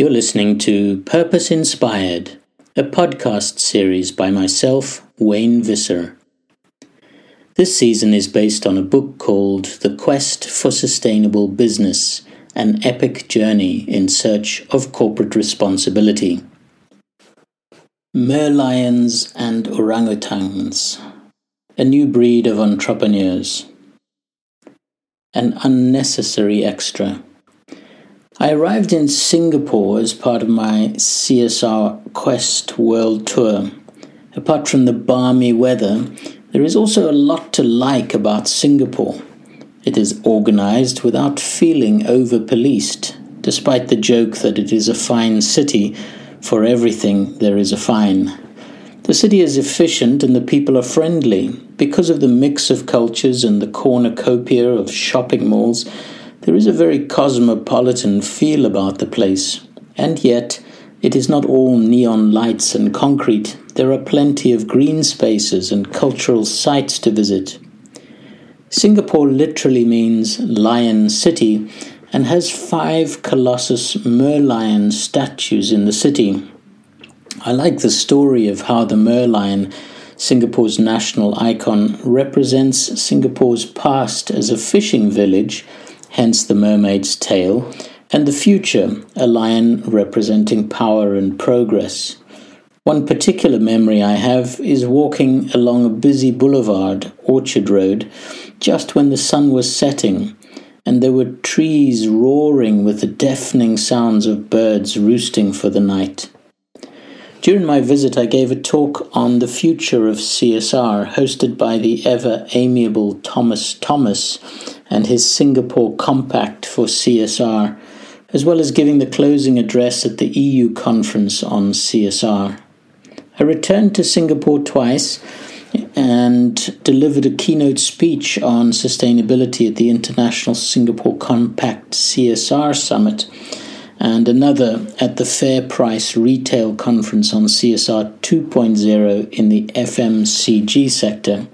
You're listening to Purpose Inspired, a podcast series by myself, Wayne Visser. This season is based on a book called The Quest for Sustainable Business An Epic Journey in Search of Corporate Responsibility. Merlions and Orangutans, a new breed of entrepreneurs. An unnecessary extra. I arrived in Singapore as part of my CSR Quest World Tour. Apart from the balmy weather, there is also a lot to like about Singapore. It is organized without feeling over policed, despite the joke that it is a fine city. For everything, there is a fine. The city is efficient and the people are friendly. Because of the mix of cultures and the cornucopia of shopping malls, there is a very cosmopolitan feel about the place, and yet it is not all neon lights and concrete. There are plenty of green spaces and cultural sites to visit. Singapore literally means Lion City and has five Colossus Merlion statues in the city. I like the story of how the Merlion, Singapore's national icon, represents Singapore's past as a fishing village hence the mermaid's tail, and the future, a lion representing power and progress. One particular memory I have is walking along a busy boulevard, Orchard Road, just when the sun was setting, and there were trees roaring with the deafening sounds of birds roosting for the night. During my visit, I gave a talk on the future of CSR, hosted by the ever amiable Thomas Thomas and his Singapore Compact for CSR, as well as giving the closing address at the EU conference on CSR. I returned to Singapore twice and delivered a keynote speech on sustainability at the International Singapore Compact CSR Summit and another at the Fair Price Retail Conference on CSR 2.0 in the FMCG sector.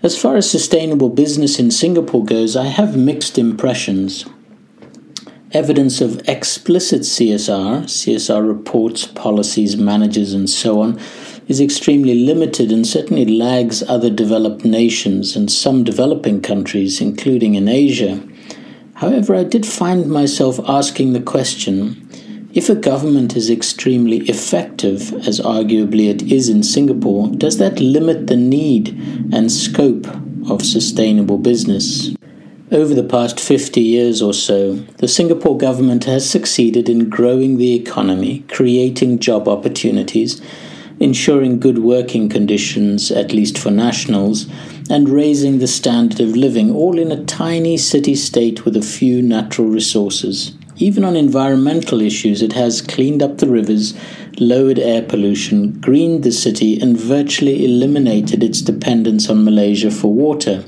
As far as sustainable business in Singapore goes, I have mixed impressions. Evidence of explicit CSR, CSR reports, policies, managers, and so on, is extremely limited and certainly lags other developed nations and some developing countries, including in Asia. However, I did find myself asking the question if a government is extremely effective, as arguably it is in Singapore, does that limit the need and scope of sustainable business? Over the past 50 years or so, the Singapore government has succeeded in growing the economy, creating job opportunities, ensuring good working conditions, at least for nationals, and raising the standard of living, all in a tiny city state with a few natural resources. Even on environmental issues, it has cleaned up the rivers, lowered air pollution, greened the city, and virtually eliminated its dependence on Malaysia for water.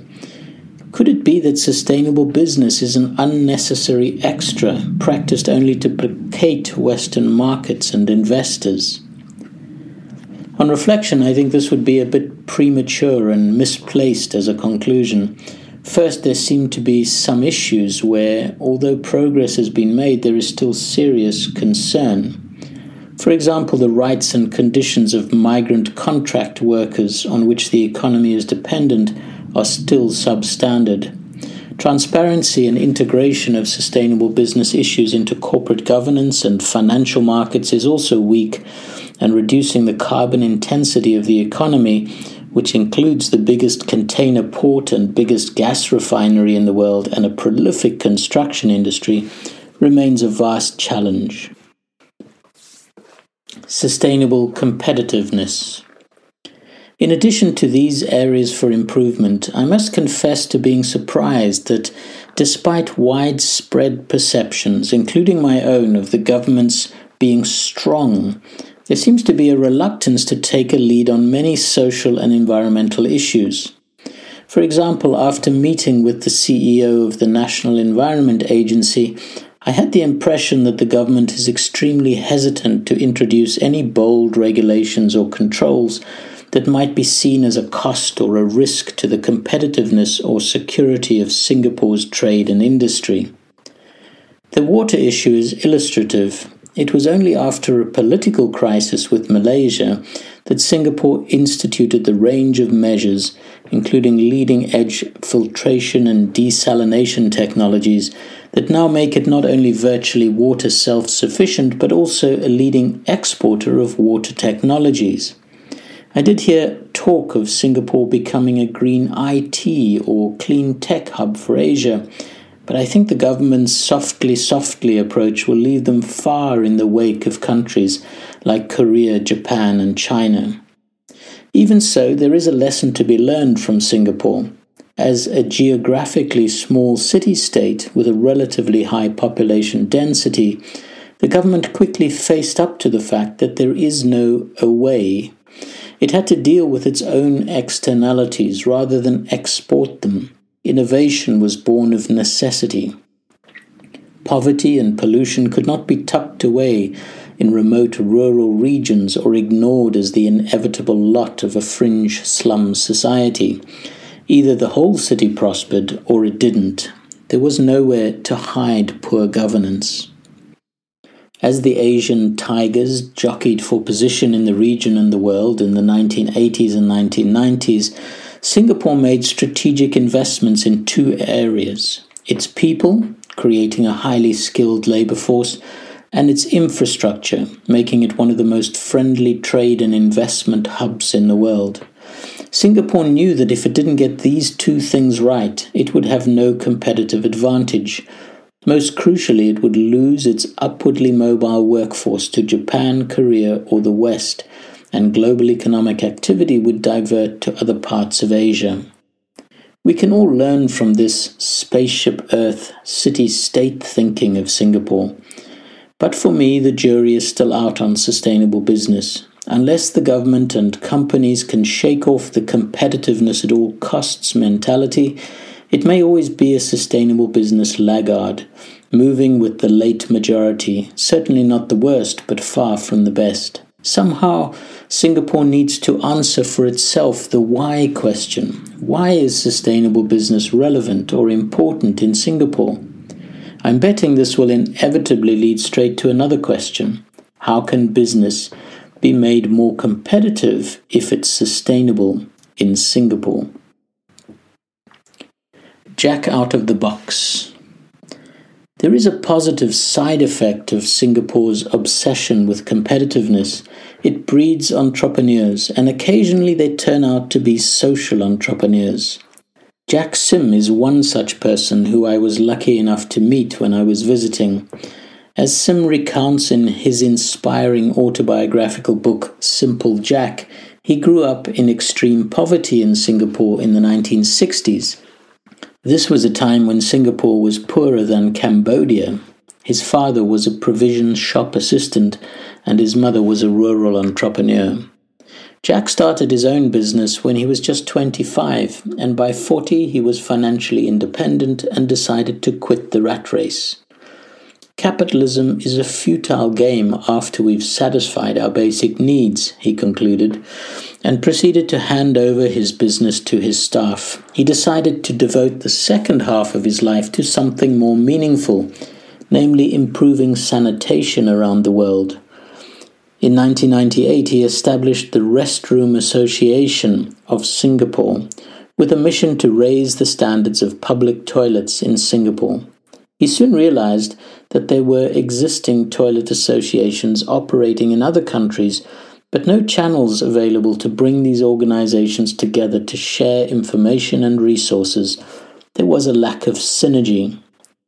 Could it be that sustainable business is an unnecessary extra practiced only to placate Western markets and investors? On reflection, I think this would be a bit premature and misplaced as a conclusion. First, there seem to be some issues where, although progress has been made, there is still serious concern. For example, the rights and conditions of migrant contract workers on which the economy is dependent are still substandard. Transparency and integration of sustainable business issues into corporate governance and financial markets is also weak, and reducing the carbon intensity of the economy which includes the biggest container port and biggest gas refinery in the world and a prolific construction industry, remains a vast challenge. Sustainable competitiveness. In addition to these areas for improvement, I must confess to being surprised that, despite widespread perceptions, including my own, of the government's being strong there seems to be a reluctance to take a lead on many social and environmental issues. For example, after meeting with the CEO of the National Environment Agency, I had the impression that the government is extremely hesitant to introduce any bold regulations or controls that might be seen as a cost or a risk to the competitiveness or security of Singapore's trade and industry. The water issue is illustrative it was only after a political crisis with Malaysia that Singapore instituted the range of measures, including leading edge filtration and desalination technologies, that now make it not only virtually water self sufficient, but also a leading exporter of water technologies. I did hear talk of Singapore becoming a green IT or clean tech hub for Asia, but I think the government's softly, softly approach will leave them far in the wake of countries like Korea, Japan, and China. Even so, there is a lesson to be learned from Singapore. As a geographically small city state with a relatively high population density, the government quickly faced up to the fact that there is no away it had to deal with its own externalities rather than export them. Innovation was born of necessity. Poverty and pollution could not be tucked away in remote rural regions or ignored as the inevitable lot of a fringe slum society. Either the whole city prospered or it didn't. There was nowhere to hide poor governance. As the Asian tigers jockeyed for position in the region and the world in the 1980s and 1990s, Singapore made strategic investments in two areas its people, creating a highly skilled labor force, and its infrastructure, making it one of the most friendly trade and investment hubs in the world. Singapore knew that if it didn't get these two things right, it would have no competitive advantage, most crucially, it would lose its upwardly mobile workforce to Japan, Korea, or the West, and global economic activity would divert to other parts of Asia. We can all learn from this spaceship Earth city state thinking of Singapore. But for me, the jury is still out on sustainable business. Unless the government and companies can shake off the competitiveness at all costs mentality, it may always be a sustainable business laggard, moving with the late majority, certainly not the worst, but far from the best. Somehow, Singapore needs to answer for itself the why question. Why is sustainable business relevant or important in Singapore? I'm betting this will inevitably lead straight to another question How can business be made more competitive if it's sustainable in Singapore? Jack out of the box. There is a positive side effect of Singapore's obsession with competitiveness. It breeds entrepreneurs, and occasionally they turn out to be social entrepreneurs. Jack Sim is one such person who I was lucky enough to meet when I was visiting. As Sim recounts in his inspiring autobiographical book Simple Jack, he grew up in extreme poverty in Singapore in the 1960s. This was a time when Singapore was poorer than Cambodia. His father was a provision shop assistant, and his mother was a rural entrepreneur. Jack started his own business when he was just 25, and by 40 he was financially independent and decided to quit the rat race. Capitalism is a futile game after we've satisfied our basic needs, he concluded, and proceeded to hand over his business to his staff. He decided to devote the second half of his life to something more meaningful, namely improving sanitation around the world. In 1998, he established the Restroom Association of Singapore with a mission to raise the standards of public toilets in Singapore. He soon realized that there were existing toilet associations operating in other countries, but no channels available to bring these organizations together to share information and resources. There was a lack of synergy.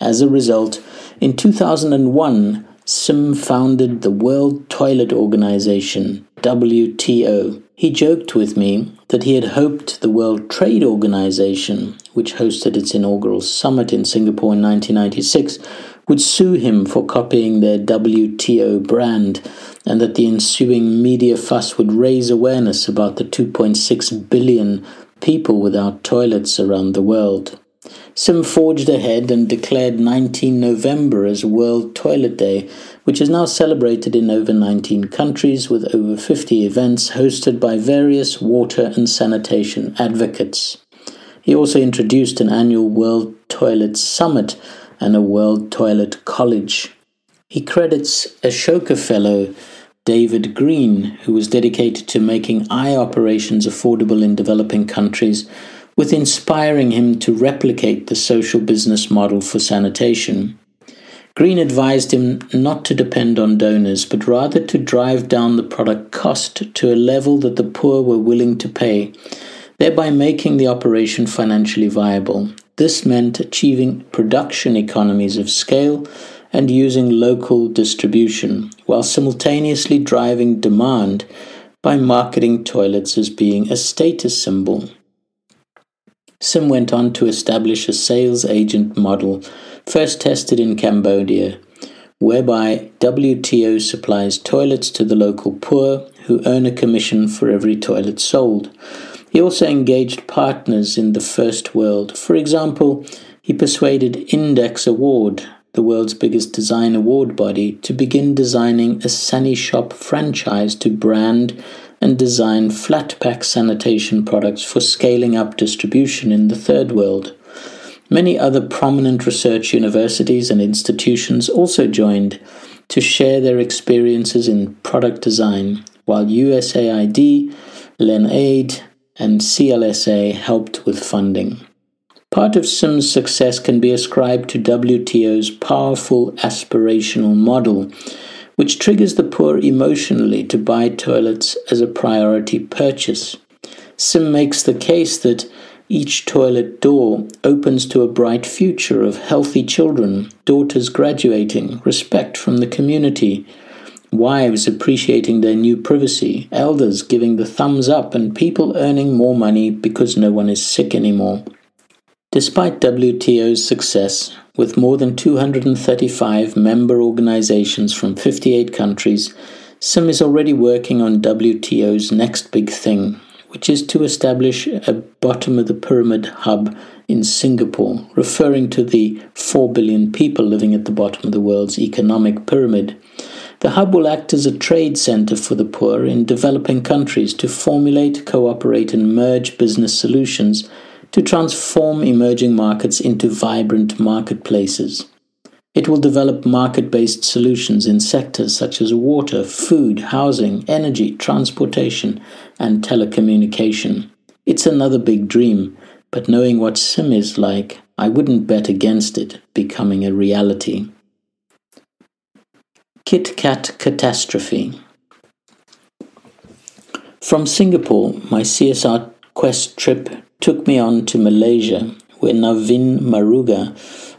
As a result, in 2001, Sim founded the World Toilet Organization, WTO. He joked with me that he had hoped the World Trade Organization, which hosted its inaugural summit in Singapore in 1996, would sue him for copying their WTO brand, and that the ensuing media fuss would raise awareness about the 2.6 billion people without toilets around the world. Sim forged ahead and declared 19 November as World Toilet Day, which is now celebrated in over 19 countries with over 50 events hosted by various water and sanitation advocates. He also introduced an annual World Toilet Summit and a World Toilet College. He credits Ashoka Fellow David Green, who was dedicated to making eye operations affordable in developing countries, with inspiring him to replicate the social business model for sanitation. Green advised him not to depend on donors, but rather to drive down the product cost to a level that the poor were willing to pay, thereby making the operation financially viable. This meant achieving production economies of scale and using local distribution, while simultaneously driving demand by marketing toilets as being a status symbol. Sim went on to establish a sales agent model, first tested in Cambodia, whereby WTO supplies toilets to the local poor who earn a commission for every toilet sold. He also engaged partners in the first world. For example, he persuaded Index Award, the world's biggest design award body, to begin designing a SaniShop franchise to brand and design flat pack sanitation products for scaling up distribution in the third world. Many other prominent research universities and institutions also joined to share their experiences in product design, while USAID, Lien AID, and CLSA helped with funding. Part of Sim's success can be ascribed to WTO's powerful aspirational model, which triggers the poor emotionally to buy toilets as a priority purchase. Sim makes the case that each toilet door opens to a bright future of healthy children, daughters graduating, respect from the community, wives appreciating their new privacy, elders giving the thumbs up, and people earning more money because no one is sick anymore. Despite WTO's success, with more than 235 member organizations from 58 countries, Sim is already working on WTO's next big thing, which is to establish a bottom of the pyramid hub in Singapore, referring to the 4 billion people living at the bottom of the world's economic pyramid. The hub will act as a trade center for the poor in developing countries to formulate, cooperate, and merge business solutions to transform emerging markets into vibrant marketplaces. It will develop market based solutions in sectors such as water, food, housing, energy, transportation, and telecommunication. It's another big dream, but knowing what Sim is like, I wouldn't bet against it becoming a reality. Kit Kat Catastrophe From Singapore, my CSR Quest trip took me on to Malaysia, where Navin Maruga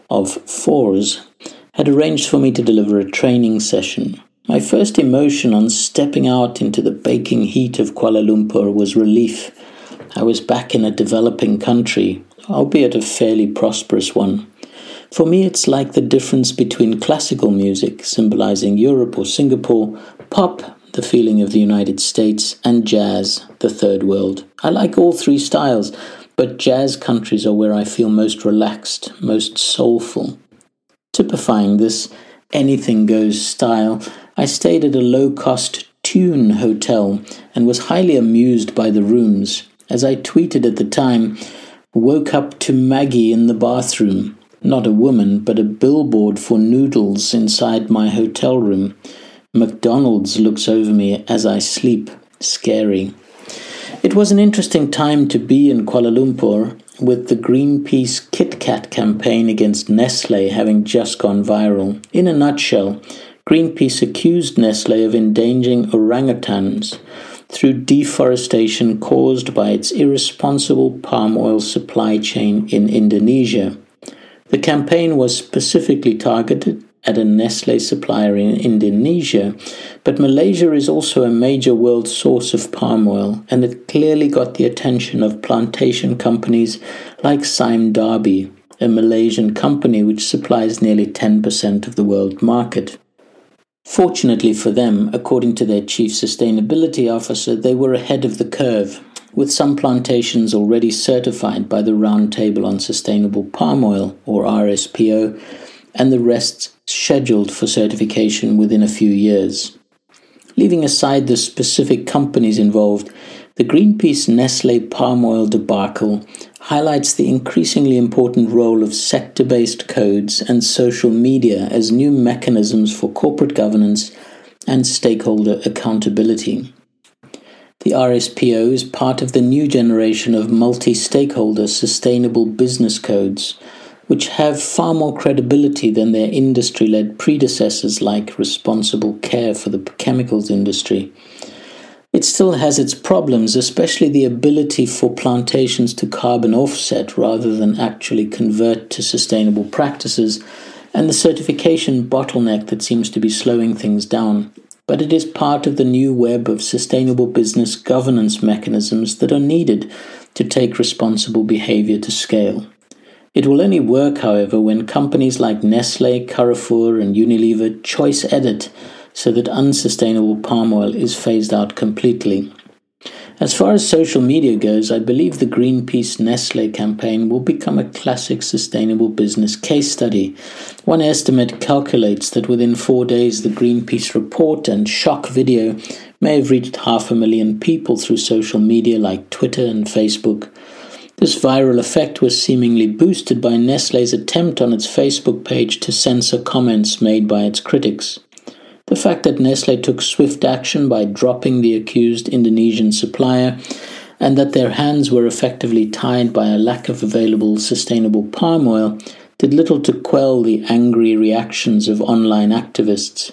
of Fours had arranged for me to deliver a training session. My first emotion on stepping out into the baking heat of Kuala Lumpur was relief. I was back in a developing country, albeit a fairly prosperous one. For me, it's like the difference between classical music, symbolizing Europe or Singapore, pop, the feeling of the United States, and jazz, the third world. I like all three styles, but jazz countries are where I feel most relaxed, most soulful. Typifying this anything goes style, I stayed at a low cost Tune hotel and was highly amused by the rooms. As I tweeted at the time, woke up to Maggi in the bathroom. Not a woman, but a billboard for noodles inside my hotel room. McDonald's looks over me as I sleep. Scary. It was an interesting time to be in Kuala Lumpur with the Greenpeace Kit Kat campaign against Nestle having just gone viral. In a nutshell, Greenpeace accused Nestle of endangering orangutans through deforestation caused by its irresponsible palm oil supply chain in Indonesia. The campaign was specifically targeted at a Nestle supplier in Indonesia, but Malaysia is also a major world source of palm oil, and it clearly got the attention of plantation companies like Sime Darby, a Malaysian company which supplies nearly 10% of the world market. Fortunately for them, according to their chief sustainability officer, they were ahead of the curve, with some plantations already certified by the Roundtable on Sustainable Palm Oil, or RSPO, and the rest scheduled for certification within a few years. Leaving aside the specific companies involved, the Greenpeace Nestle palm oil debacle highlights the increasingly important role of sector based codes and social media as new mechanisms for corporate governance and stakeholder accountability. The RSPO is part of the new generation of multi stakeholder sustainable business codes, which have far more credibility than their industry led predecessors like Responsible Care for the chemicals industry it still has its problems, especially the ability for plantations to carbon offset rather than actually convert to sustainable practices, and the certification bottleneck that seems to be slowing things down. But it is part of the new web of sustainable business governance mechanisms that are needed to take responsible behavior to scale. It will only work, however, when companies like Nestle, Carrefour, and Unilever choice edit so that unsustainable palm oil is phased out completely. As far as social media goes, I believe the Greenpeace Nestle campaign will become a classic sustainable business case study. One estimate calculates that within four days, the Greenpeace report and shock video may have reached half a million people through social media like Twitter and Facebook. This viral effect was seemingly boosted by Nestle's attempt on its Facebook page to censor comments made by its critics. The fact that Nestle took swift action by dropping the accused Indonesian supplier and that their hands were effectively tied by a lack of available sustainable palm oil did little to quell the angry reactions of online activists.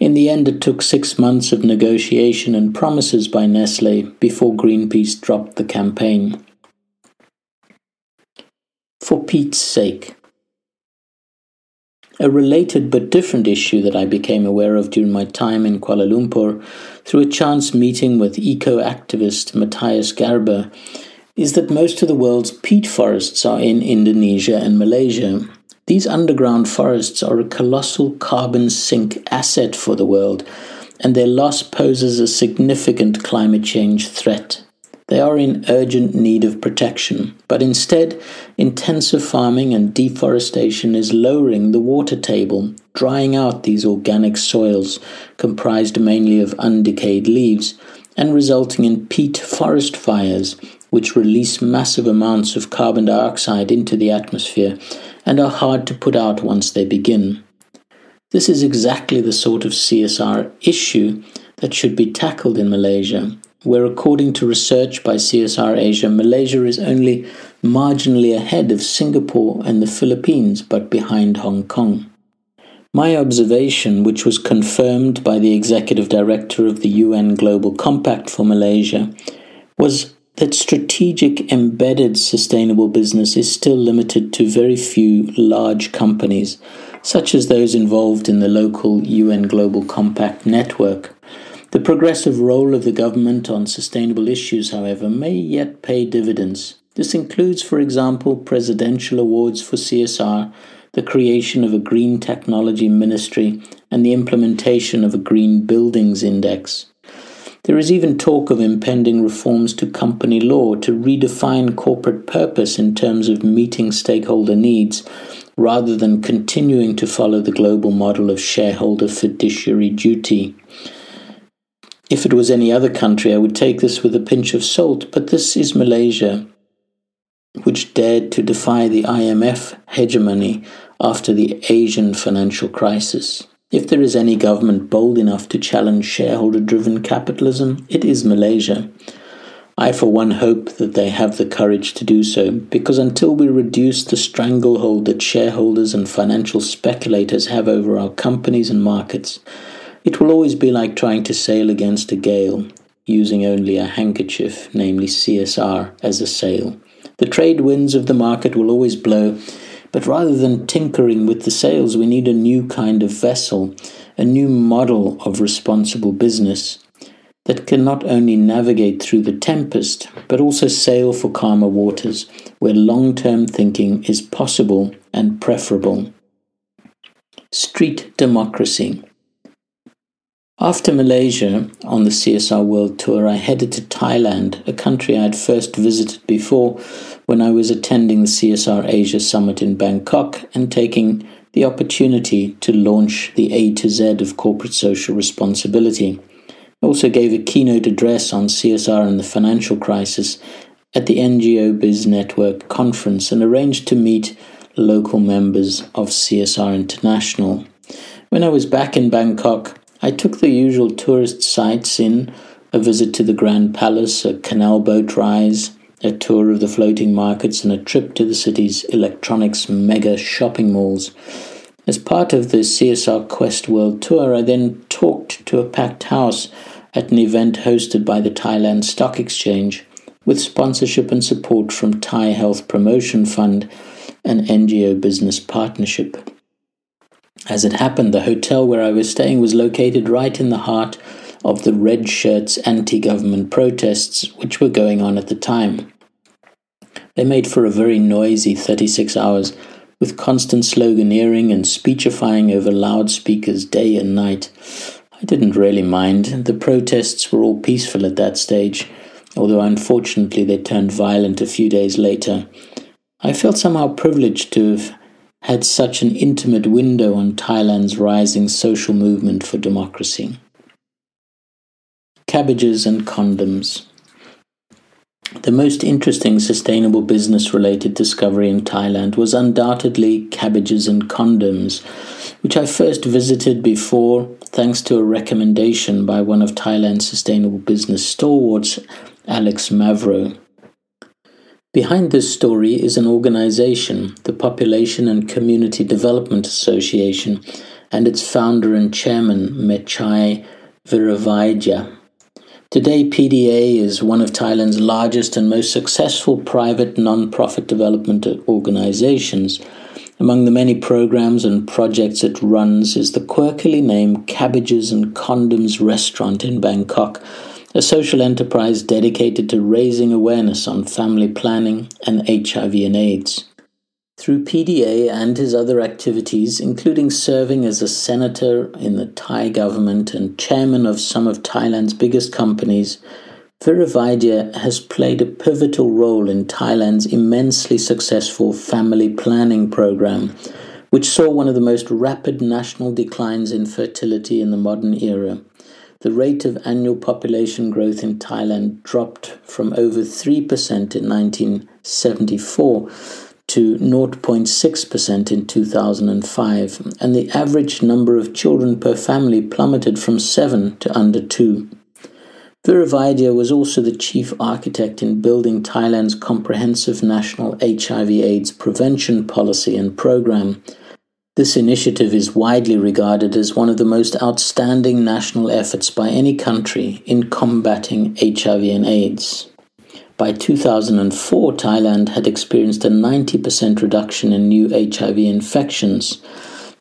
In the end, it took six months of negotiation and promises by Nestle before Greenpeace dropped the campaign. For Pete's sake. A related but different issue that I became aware of during my time in Kuala Lumpur through a chance meeting with eco activist Matthias Garber is that most of the world's peat forests are in Indonesia and Malaysia. These underground forests are a colossal carbon sink asset for the world, and their loss poses a significant climate change threat. They are in urgent need of protection, but instead, intensive farming and deforestation is lowering the water table, drying out these organic soils, comprised mainly of undecayed leaves, and resulting in peat forest fires, which release massive amounts of carbon dioxide into the atmosphere and are hard to put out once they begin. This is exactly the sort of CSR issue that should be tackled in Malaysia where, according to research by CSR Asia, Malaysia is only marginally ahead of Singapore and the Philippines, but behind Hong Kong. My observation, which was confirmed by the executive director of the UN Global Compact for Malaysia, was that strategic embedded sustainable business is still limited to very few large companies, such as those involved in the local UN Global Compact network, the progressive role of the government on sustainable issues, however, may yet pay dividends. This includes, for example, presidential awards for CSR, the creation of a green technology ministry, and the implementation of a green buildings index. There is even talk of impending reforms to company law to redefine corporate purpose in terms of meeting stakeholder needs, rather than continuing to follow the global model of shareholder fiduciary duty. If it was any other country, I would take this with a pinch of salt, but this is Malaysia, which dared to defy the IMF hegemony after the Asian financial crisis. If there is any government bold enough to challenge shareholder driven capitalism, it is Malaysia. I, for one, hope that they have the courage to do so, because until we reduce the stranglehold that shareholders and financial speculators have over our companies and markets, it will always be like trying to sail against a gale, using only a handkerchief, namely CSR, as a sail. The trade winds of the market will always blow, but rather than tinkering with the sails, we need a new kind of vessel, a new model of responsible business that can not only navigate through the tempest, but also sail for calmer waters, where long term thinking is possible and preferable. Street democracy. After Malaysia on the CSR World Tour, I headed to Thailand, a country I had first visited before when I was attending the CSR Asia Summit in Bangkok and taking the opportunity to launch the A to Z of corporate social responsibility. I also gave a keynote address on CSR and the financial crisis at the NGO Biz Network conference and arranged to meet local members of CSR International. When I was back in Bangkok, I took the usual tourist sights in a visit to the Grand Palace, a canal boat rise, a tour of the floating markets, and a trip to the city's electronics mega shopping malls. As part of the CSR Quest World Tour, I then talked to a packed house at an event hosted by the Thailand Stock Exchange with sponsorship and support from Thai Health Promotion Fund an NGO Business Partnership. As it happened, the hotel where I was staying was located right in the heart of the red shirts anti government protests which were going on at the time. They made for a very noisy 36 hours with constant sloganeering and speechifying over loudspeakers day and night. I didn't really mind. The protests were all peaceful at that stage, although unfortunately they turned violent a few days later. I felt somehow privileged to have had such an intimate window on Thailand's rising social movement for democracy. Cabbages and condoms. The most interesting sustainable business related discovery in Thailand was undoubtedly cabbages and condoms, which I first visited before thanks to a recommendation by one of Thailand's sustainable business stalwarts, Alex Mavro. Behind this story is an organization, the Population and Community Development Association, and its founder and chairman, Mechai Viravaidya. Today, PDA is one of Thailand's largest and most successful private non-profit development organizations. Among the many programs and projects it runs is the quirkily named Cabbages and Condoms restaurant in Bangkok, a social enterprise dedicated to raising awareness on family planning and HIV and AIDS. Through PDA and his other activities, including serving as a senator in the Thai government and chairman of some of Thailand's biggest companies, Viravaidya has played a pivotal role in Thailand's immensely successful family planning program, which saw one of the most rapid national declines in fertility in the modern era the rate of annual population growth in Thailand dropped from over 3% in 1974 to 0.6% in 2005, and the average number of children per family plummeted from 7 to under 2. Viravaidya was also the chief architect in building Thailand's comprehensive national HIV/AIDS prevention policy and program, this initiative is widely regarded as one of the most outstanding national efforts by any country in combating HIV and AIDS. By 2004, Thailand had experienced a 90% reduction in new HIV infections,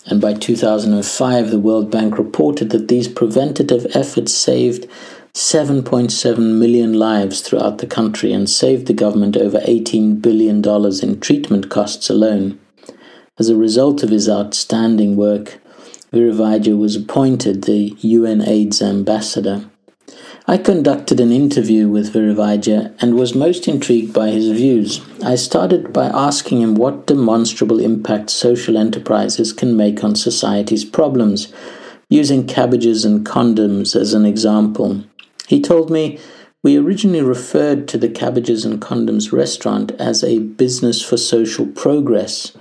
and by 2005, the World Bank reported that these preventative efforts saved 7.7 million lives throughout the country and saved the government over $18 billion in treatment costs alone. As a result of his outstanding work, Viravaidya was appointed the UN AIDS ambassador. I conducted an interview with Viravaidya and was most intrigued by his views. I started by asking him what demonstrable impact social enterprises can make on society's problems, using cabbages and condoms as an example. He told me we originally referred to the Cabbages and Condoms restaurant as a business for social progress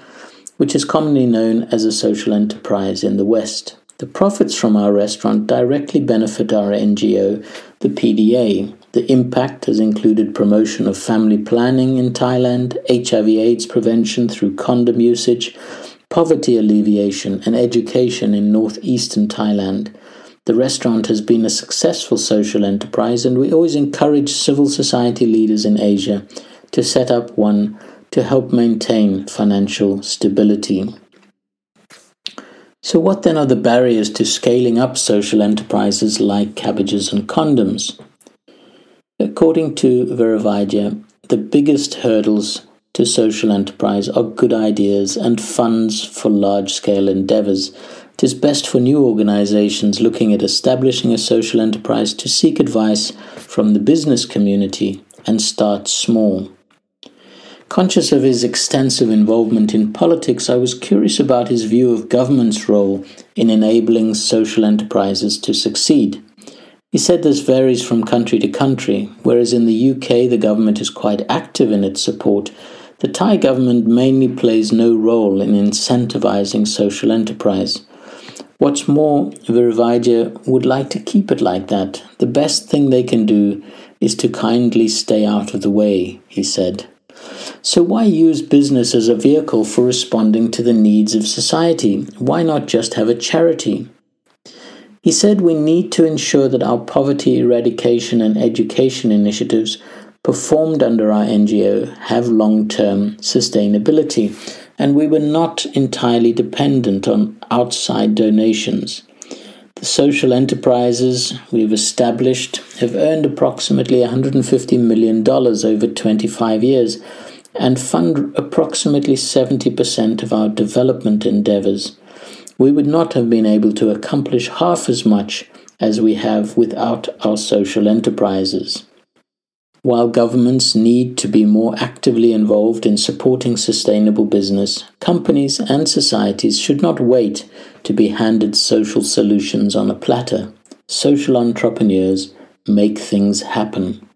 which is commonly known as a social enterprise in the West. The profits from our restaurant directly benefit our NGO, the PDA. The impact has included promotion of family planning in Thailand, HIV/AIDS prevention through condom usage, poverty alleviation, and education in northeastern Thailand. The restaurant has been a successful social enterprise, and we always encourage civil society leaders in Asia to set up one to help maintain financial stability. So, what then are the barriers to scaling up social enterprises like cabbages and condoms? According to Viravaidya, the biggest hurdles to social enterprise are good ideas and funds for large scale endeavors. It is best for new organizations looking at establishing a social enterprise to seek advice from the business community and start small. Conscious of his extensive involvement in politics, I was curious about his view of government's role in enabling social enterprises to succeed. He said this varies from country to country, whereas in the UK the government is quite active in its support. The Thai government mainly plays no role in incentivizing social enterprise. What's more, Viravaidya would like to keep it like that. The best thing they can do is to kindly stay out of the way, he said. So, why use business as a vehicle for responding to the needs of society? Why not just have a charity? He said we need to ensure that our poverty eradication and education initiatives performed under our NGO have long term sustainability, and we were not entirely dependent on outside donations. The social enterprises we've established have earned approximately $150 million over 25 years and fund approximately 70% of our development endeavors we would not have been able to accomplish half as much as we have without our social enterprises. While governments need to be more actively involved in supporting sustainable business, companies and societies should not wait to be handed social solutions on a platter. Social entrepreneurs make things happen.